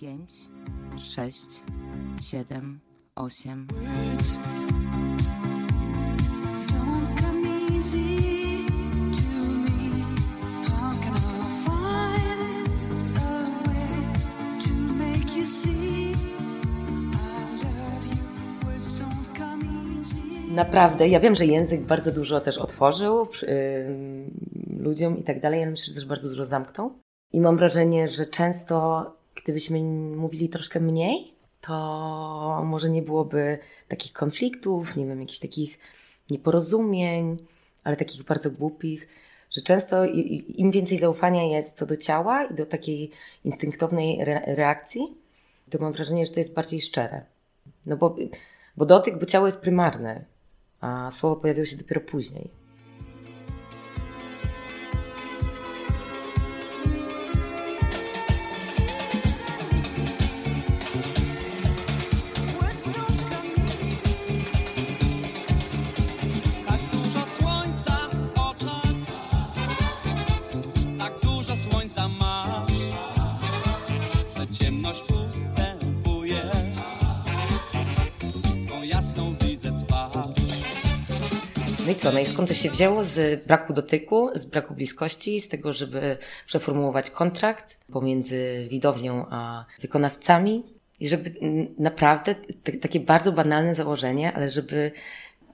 pięć, sześć, siedem, osiem. Naprawdę, ja wiem, że język bardzo dużo też otworzył ym, ludziom i tak dalej, ale myślę, że też bardzo dużo zamknął. I mam wrażenie, że często, gdybyśmy mówili troszkę mniej, to może nie byłoby takich konfliktów, nie wiem, jakichś takich nieporozumień, ale takich bardzo głupich, że często im więcej zaufania jest co do ciała i do takiej instynktownej re- reakcji, to mam wrażenie, że to jest bardziej szczere. No bo, bo dotyk, bo ciało jest prymarne, a słowo pojawiło się dopiero później. No i skąd to się wzięło? Z braku dotyku, z braku bliskości, z tego, żeby przeformułować kontrakt pomiędzy widownią a wykonawcami i żeby naprawdę, takie bardzo banalne założenie, ale żeby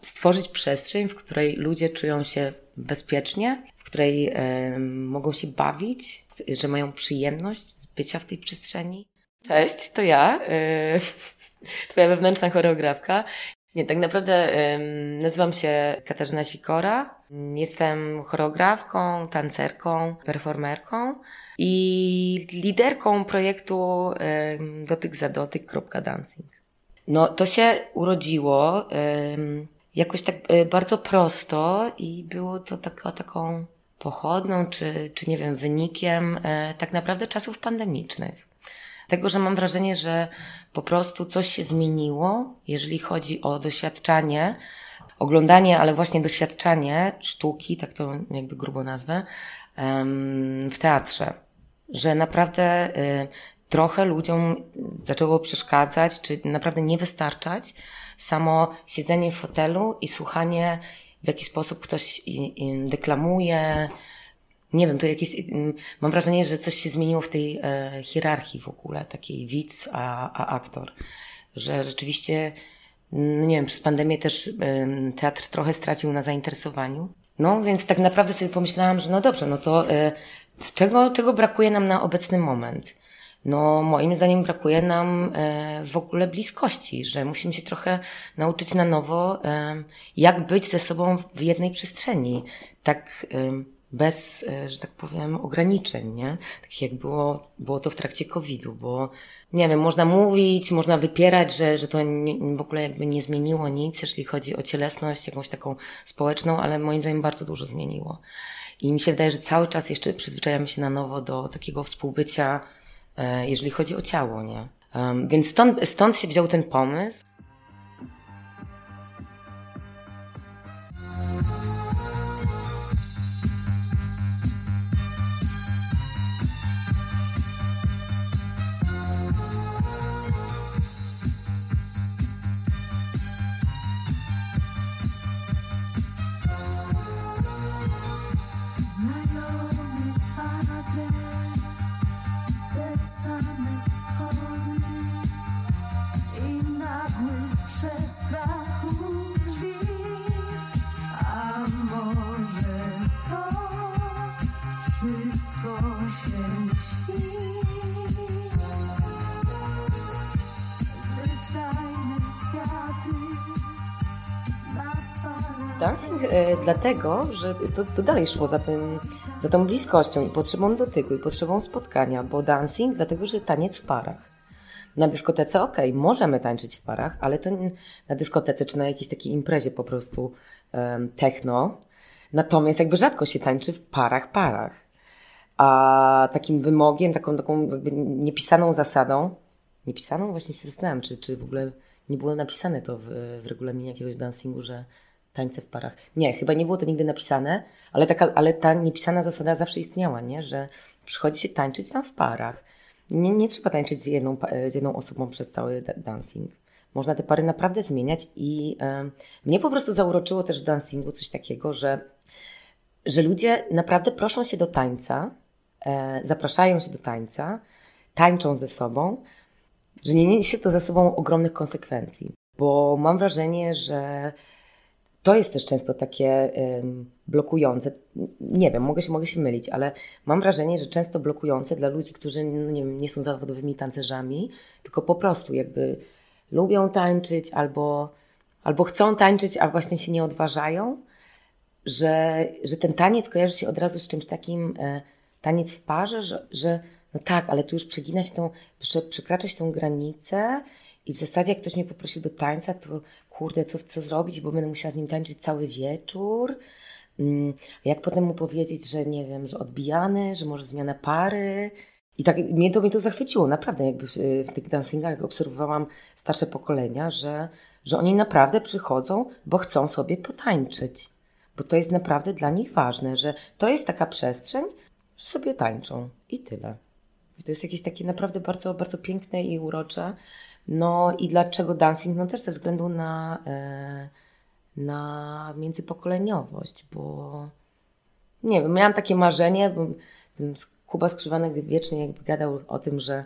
stworzyć przestrzeń, w której ludzie czują się bezpiecznie, w której em, mogą się bawić, że mają przyjemność z bycia w tej przestrzeni. Cześć, to ja, y, twoja wewnętrzna choreografka. Nie, tak naprawdę nazywam się Katarzyna Sikora. Jestem choreografką, tancerką, performerką i liderką projektu Dotyk za dotyk.dancing. No, to się urodziło jakoś tak e, bardzo prosto i było to taka, taką pochodną, czy, czy nie wiem, wynikiem e, tak naprawdę czasów pandemicznych. Tego, że mam wrażenie, że po prostu coś się zmieniło, jeżeli chodzi o doświadczanie, oglądanie, ale właśnie doświadczanie sztuki, tak to jakby grubo nazwę, w teatrze. Że naprawdę y, trochę ludziom zaczęło przeszkadzać, czy naprawdę nie wystarczać samo siedzenie w fotelu i słuchanie, w jaki sposób ktoś deklamuje, nie wiem, to jakieś. mm, Mam wrażenie, że coś się zmieniło w tej e, hierarchii w ogóle, takiej widz, a, a aktor. Że rzeczywiście, mm, nie wiem, przez pandemię też em, teatr trochę stracił na zainteresowaniu. No więc tak naprawdę sobie pomyślałam, że no dobrze, no to e, czego, czego brakuje nam na obecny moment? No, moim zdaniem brakuje nam e, w ogóle bliskości, że musimy się trochę nauczyć na nowo, jak być ze sobą w jednej przestrzeni. Tak bez, e, że tak powiem, ograniczeń, nie? Tak jak było, było to w trakcie COVID-u, bo nie wiem, można mówić, można wypierać, że, że to nie, w ogóle jakby nie zmieniło nic, jeśli chodzi o cielesność, jakąś taką społeczną, ale moim zdaniem bardzo dużo zmieniło. I mi się wydaje, że cały czas jeszcze przyzwyczajamy się na nowo do takiego współbycia, e, jeżeli chodzi o ciało, nie? Więc stąd, stąd się wziął ten pomysł. Dancing e, dlatego, że to, to dalej szło za, tym, za tą bliskością i potrzebą dotyku i potrzebą spotkania, bo dancing dlatego, że taniec w parach. Na dyskotece okej, możemy tańczyć w parach, ale to na dyskotece czy na jakiejś takiej imprezie po prostu em, techno. Natomiast jakby rzadko się tańczy w parach, parach. A takim wymogiem, taką, taką jakby niepisaną zasadą, niepisaną? Właśnie się zastanawiam, czy, czy w ogóle nie było napisane to w, w regulaminie jakiegoś dancingu, że tańce w parach. Nie, chyba nie było to nigdy napisane, ale, taka, ale ta niepisana zasada zawsze istniała, nie? że przychodzi się tańczyć tam w parach. Nie, nie trzeba tańczyć z jedną, z jedną osobą przez cały da- dancing. Można te pary naprawdę zmieniać i e, mnie po prostu zauroczyło też w dancingu coś takiego, że, że ludzie naprawdę proszą się do tańca, e, zapraszają się do tańca, tańczą ze sobą, że nie niesie to za sobą ogromnych konsekwencji. Bo mam wrażenie, że to jest też często takie blokujące. Nie wiem, mogę się, mogę się mylić, ale mam wrażenie, że często blokujące dla ludzi, którzy no nie, nie są zawodowymi tancerzami, tylko po prostu jakby lubią tańczyć albo, albo chcą tańczyć, a właśnie się nie odważają, że, że ten taniec kojarzy się od razu z czymś takim, e, taniec w parze, że, że no tak, ale tu już przegina się tą, prze, przekracza się tą granicę i w zasadzie jak ktoś mnie poprosił do tańca, to kurde, co, co zrobić, bo będę musiała z nim tańczyć cały wieczór. Mm, Jak potem mu powiedzieć, że nie wiem, że odbijany, że może zmiana pary. I tak mnie to, mnie to zachwyciło, naprawdę, jakby w, w tych dancingach, jak obserwowałam starsze pokolenia, że, że oni naprawdę przychodzą, bo chcą sobie potańczyć. Bo to jest naprawdę dla nich ważne, że to jest taka przestrzeń, że sobie tańczą i tyle. I to jest jakieś takie naprawdę bardzo, bardzo piękne i urocze. No i dlaczego dancing? No też ze względu na, e, na międzypokoleniowość, bo nie wiem, miałam takie marzenie, bo Kuba Skrzywanek wiecznie jakby gadał o tym, że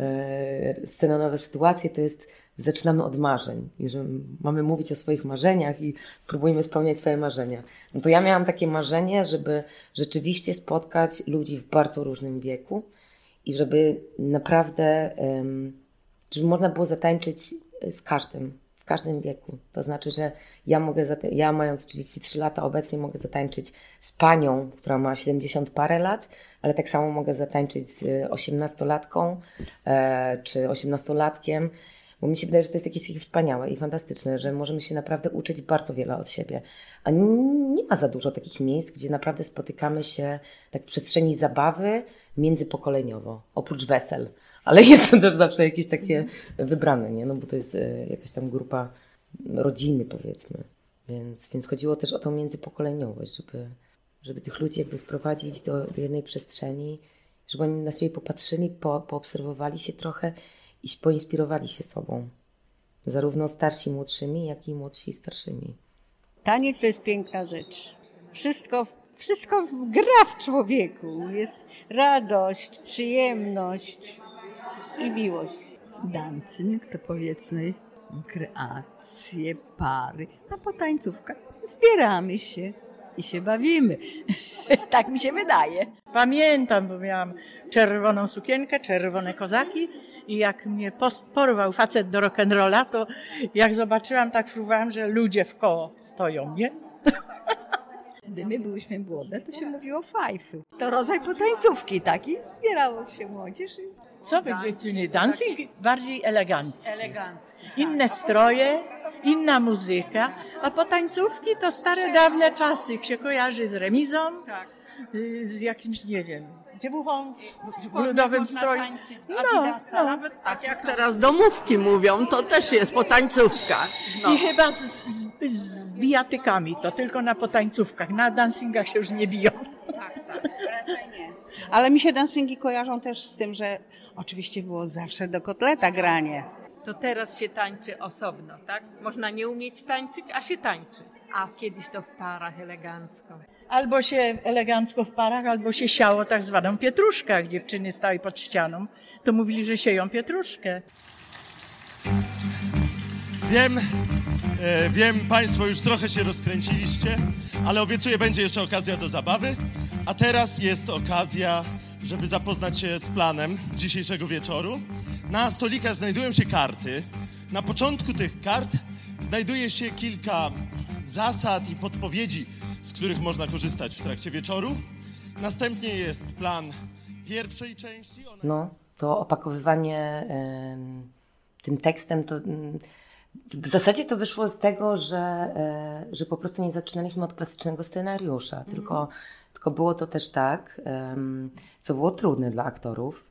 e, scenowe sytuacje to jest, zaczynamy od marzeń i że mamy mówić o swoich marzeniach i próbujemy spełniać swoje marzenia. No to ja miałam takie marzenie, żeby rzeczywiście spotkać ludzi w bardzo różnym wieku i żeby naprawdę, żeby można było zatańczyć z każdym, w każdym wieku. To znaczy, że ja mogę, ja mając 33 lata obecnie mogę zatańczyć z panią, która ma 70 parę lat, ale tak samo mogę zatańczyć z 18-latką e, czy 18-latkiem, bo mi się wydaje, że to jest jakieś takie wspaniałe i fantastyczne, że możemy się naprawdę uczyć bardzo wiele od siebie. A nie ma za dużo takich miejsc, gdzie naprawdę spotykamy się tak w przestrzeni zabawy międzypokoleniowo, oprócz wesel. Ale jest to też zawsze jakieś takie wybrane, nie? No bo to jest e, jakaś tam grupa rodziny, powiedzmy. Więc, więc chodziło też o tą międzypokoleniowość, żeby, żeby tych ludzi jakby wprowadzić do, do jednej przestrzeni, żeby oni na siebie popatrzyli, po, poobserwowali się trochę i poinspirowali się sobą. Zarówno starsi młodszymi, jak i młodsi starszymi. Taniec to jest piękna rzecz. Wszystko, wszystko gra w człowieku. Jest radość, przyjemność i miłość. Dancing to powiedzmy kreacje, pary, a po tańcówkach zbieramy się i się bawimy. tak mi się wydaje. Pamiętam, bo miałam czerwoną sukienkę, czerwone kozaki i jak mnie porwał facet do rock'n'rolla, to jak zobaczyłam, tak fruwałam, że ludzie w koło stoją, nie? Gdy my byłyśmy młode, to się mówiło fajfy. To rodzaj potańcówki taki. Zbierało się młodzież i Co wy dziewczyny? Dancing bardziej elegancki. Inne stroje, inna muzyka, a potańcówki to stare, dawne czasy. się kojarzy z remizą, y, z jakimś, nie wiem, dziewuchą w, w ludowym stroju. No, no. Tak jak teraz domówki mówią, to też jest potańcówka. No. I chyba z, z, z bijatykami, to tylko na potańcówkach. Na dancingach się już nie biją. Ale mi się dancingi kojarzą też z tym, że oczywiście było zawsze do kotleta granie. To teraz się tańczy osobno, tak? Można nie umieć tańczyć, a się tańczy. A kiedyś to w parach elegancko. Albo się elegancko w parach, albo się siało tak zwaną pietruszkę. Jak dziewczyny stały pod ścianą, to mówili, że sieją pietruszkę. Wiem, e, wiem, Państwo już trochę się rozkręciliście, ale obiecuję, będzie jeszcze okazja do zabawy. A teraz jest okazja, żeby zapoznać się z planem dzisiejszego wieczoru. Na stolikach znajdują się karty. Na początku tych kart znajduje się kilka zasad i podpowiedzi, z których można korzystać w trakcie wieczoru. Następnie jest plan pierwszej części. Ona... No, to opakowywanie em, tym tekstem to mm, w zasadzie to wyszło z tego, że, e, że po prostu nie zaczynaliśmy od klasycznego scenariusza, tylko, tylko było to też tak, co było trudne dla aktorów,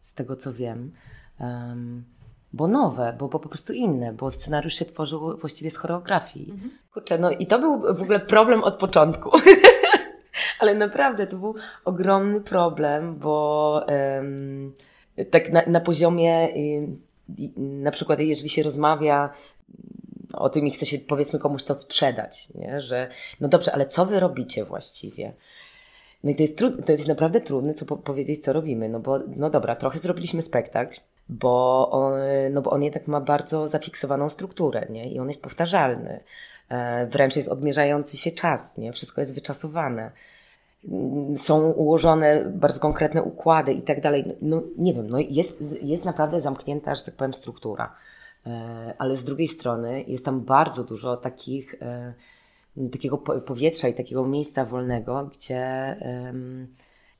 z tego co wiem, em, bo nowe, bo, bo po prostu inne, bo scenariusz się tworzył właściwie z choreografii. Kurczę, no i to był w ogóle problem od początku. Ale naprawdę to był ogromny problem, bo em, tak na, na poziomie, y, na przykład jeżeli się rozmawia o tym i chce się powiedzmy komuś to sprzedać, nie? że no dobrze, ale co wy robicie właściwie? No i to jest, trud, to jest naprawdę trudne, co po, powiedzieć, co robimy, no bo, no dobra, trochę zrobiliśmy spektakl, bo on, no bo on jednak ma bardzo zafiksowaną strukturę, nie? I on jest powtarzalny. E, wręcz jest odmierzający się czas, nie? Wszystko jest wyczasowane. Mm, Są ułożone bardzo konkretne układy i tak dalej. No nie wiem, no jest, jest naprawdę zamknięta, że tak powiem, struktura. E, Ale z drugiej strony jest tam bardzo dużo takich, e, takiego po- powietrza i takiego miejsca wolnego, gdzie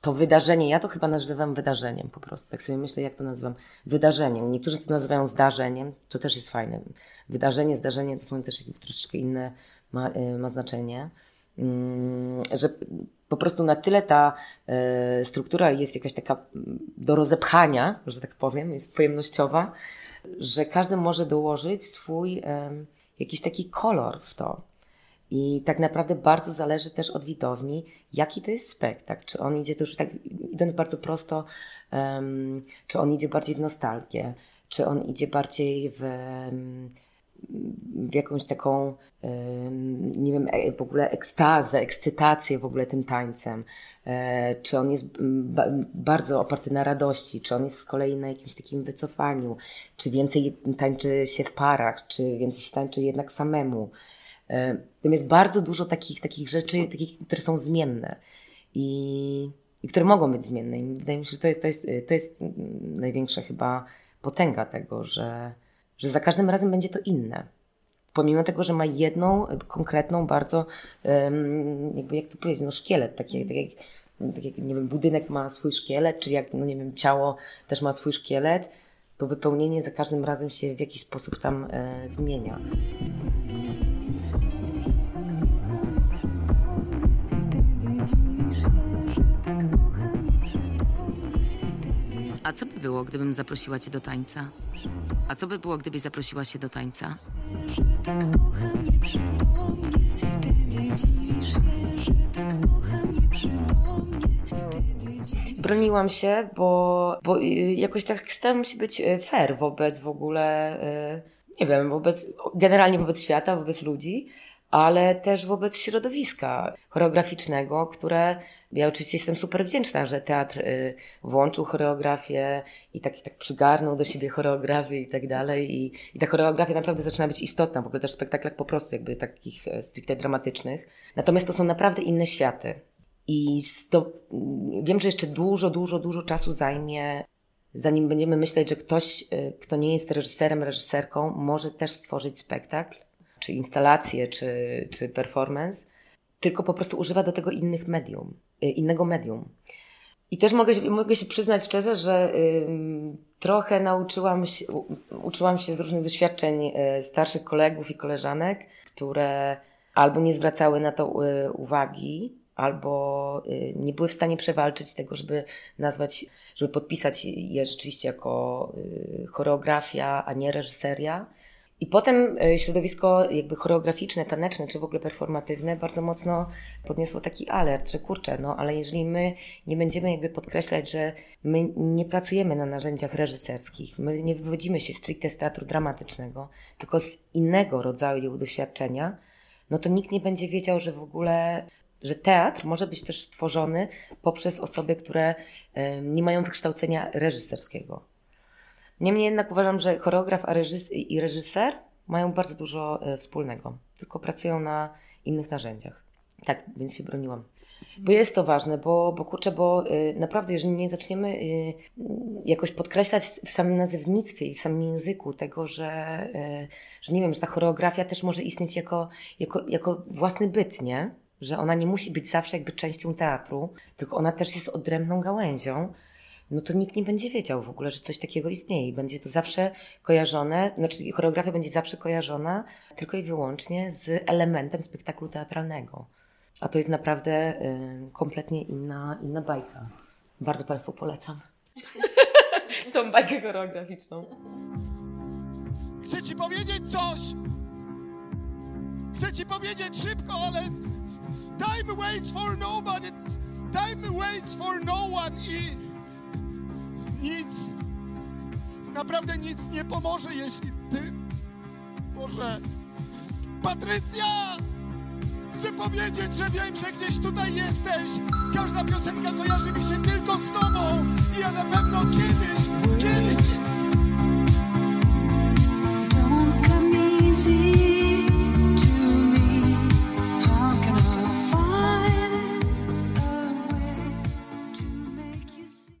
to wydarzenie, ja to chyba nazywam wydarzeniem po prostu. Jak sobie myślę, jak to nazywam? Wydarzeniem. Niektórzy to nazywają zdarzeniem, to też jest fajne. Wydarzenie, zdarzenie to są też troszeczkę inne, ma, y, ma znaczenie. Mm, Że po prostu na tyle ta e, struktura jest jakaś taka do rozepchania, że tak powiem, jest pojemnościowa, że każdy może dołożyć swój jakiś taki kolor w to. I tak naprawdę bardzo zależy też od widowni, jaki to jest spektakl. Czy on idzie już tak, idąc bardzo prosto, em, czy on idzie bardziej w nostalgię, czy on idzie bardziej w, w jakąś taką, em, nie wiem, e- w ogóle ekstazę, ekscytację w ogóle tym tańcem. E, Czy on jest mm, ba- bardzo oparty na radości, czy on jest z kolei na jakimś takim wycofaniu, czy więcej tańczy się w parach, czy więcej się tańczy jednak samemu. E, Tam jest bardzo dużo takich, takich rzeczy, takich, które są zmienne i, i które mogą być zmienne. I wydaje mi się, że to jest, to jest, to jest największa chyba potęga tego, że, że za każdym razem będzie to inne. Pomimo tego, że ma jedną konkretną, bardzo, jakby jak to powiedzieć, no szkielet, taki, tak jak, tak jak, nie wiem, budynek ma swój szkielet, czy jak, no nie wiem, ciało też ma swój szkielet, to wypełnienie za każdym razem się w jakiś sposób tam e, zmienia. A co by było, gdybym zaprosiła cię do tańca? A co by było, gdybyś zaprosiła się do tańca? Broniłam się, bo, bo y, jakoś tak starałam się być y, fair wobec w ogóle, y, nie wiem, wobec, generalnie wobec świata, wobec ludzi, ale też wobec środowiska choreograficznego, które ja oczywiście jestem super wdzięczna, że teatr y, włączył choreografię i tak, tak przygarnął do siebie choreografię i tak dalej. I, I ta choreografia naprawdę zaczyna być istotna, w ogóle też w spektaklach po prostu jakby takich e, stricte dramatycznych. Natomiast to są naprawdę inne światy. I to, mm, wiem, że jeszcze dużo, dużo, dużo czasu zajmie, zanim będziemy myśleć, że ktoś, y, kto nie jest reżyserem, reżyserką, może też stworzyć spektakl, czy instalację, czy, czy performance, tylko po prostu używa do tego innych medium, y, innego medium. I też mogę, mogę się przyznać szczerze, że trochę nauczyłam się, uczyłam się z różnych doświadczeń y, starszych kolegów i koleżanek, które albo nie zwracały na to y, uwagi, albo nie były w stanie przewalczyć tego, żeby nazwać, żeby podpisać je rzeczywiście jako choreografia, a nie reżyseria. I potem y, środowisko jakby choreograficzne, taneczne, czy w ogóle performatywne bardzo mocno podniosło taki alert, że kurczę, no ale jeżeli my nie będziemy jakby podkreślać, że my nie pracujemy na narzędziach reżyserskich, my nie wywodzimy się stricte z teatru dramatycznego, tylko z innego rodzaju doświadczenia, no to nikt nie będzie wiedział, że w ogóle, że teatr może być też stworzony poprzez osoby, które y, nie mają wykształcenia reżyserskiego. Niemniej jednak uważam, że choreograf reżys- i reżyser mają bardzo dużo e, wspólnego, tylko pracują na innych narzędziach. Tak, więc się broniłam. Bo jest to ważne, bo, bo kurczę, bo y, naprawdę, jeżeli nie zaczniemy y, jakoś podkreślać w samym nazewnictwie i w samym języku tego, że, y, że nie wiem, że ta choreografia też może istnieć jako, jako, jako własny byt, nie? Że ona nie musi być zawsze jakby częścią teatru, tylko ona też jest odrębną gałęzią, no to nikt nie będzie wiedział w ogóle, że coś takiego istnieje i będzie to zawsze kojarzone, znaczy choreografia będzie zawsze kojarzona tylko i wyłącznie z elementem spektaklu teatralnego. A to jest naprawdę y, kompletnie inna, inna bajka. Bardzo Państwu polecam. Tą bajkę choreograficzną. Chcę ci powiedzieć coś! Chcę ci powiedzieć szybko, ale Time waits for nobody. Time waits for no one i nic, naprawdę nic nie pomoże, jeśli Ty, Boże, Patrycja! Chcę powiedzieć, że wiem, że gdzieś tutaj jesteś. Każda piosenka kojarzy mi się tylko z Tobą i ja na pewno kiedyś, kiedyś... Don't come easy.